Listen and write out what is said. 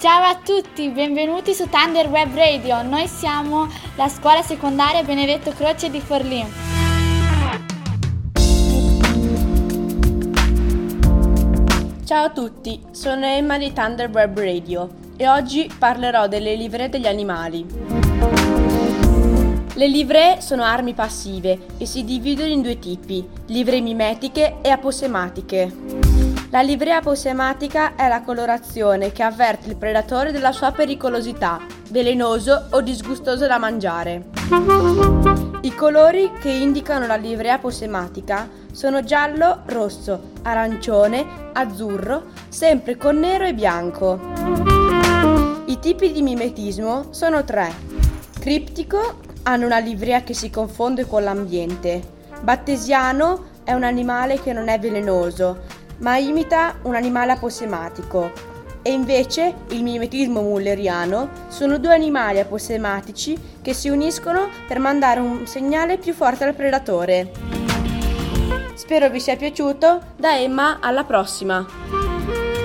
Ciao a tutti, benvenuti su Thunder Web Radio. Noi siamo la scuola secondaria Benedetto Croce di Forlì. Ciao a tutti, sono Emma di Thunder Web Radio e oggi parlerò delle livree degli animali. Le livree sono armi passive e si dividono in due tipi, livree mimetiche e aposematiche. La livrea aposematica è la colorazione che avverte il predatore della sua pericolosità, velenoso o disgustoso da mangiare. I colori che indicano la livrea aposematica sono giallo, rosso, arancione, azzurro, sempre con nero e bianco. I tipi di mimetismo sono tre. Criptico hanno una livrea che si confonde con l'ambiente. Battesiano è un animale che non è velenoso, ma imita un animale aposematico. E invece il mimetismo mulleriano sono due animali aposematici che si uniscono per mandare un segnale più forte al predatore. Spero vi sia piaciuto, da Emma alla prossima!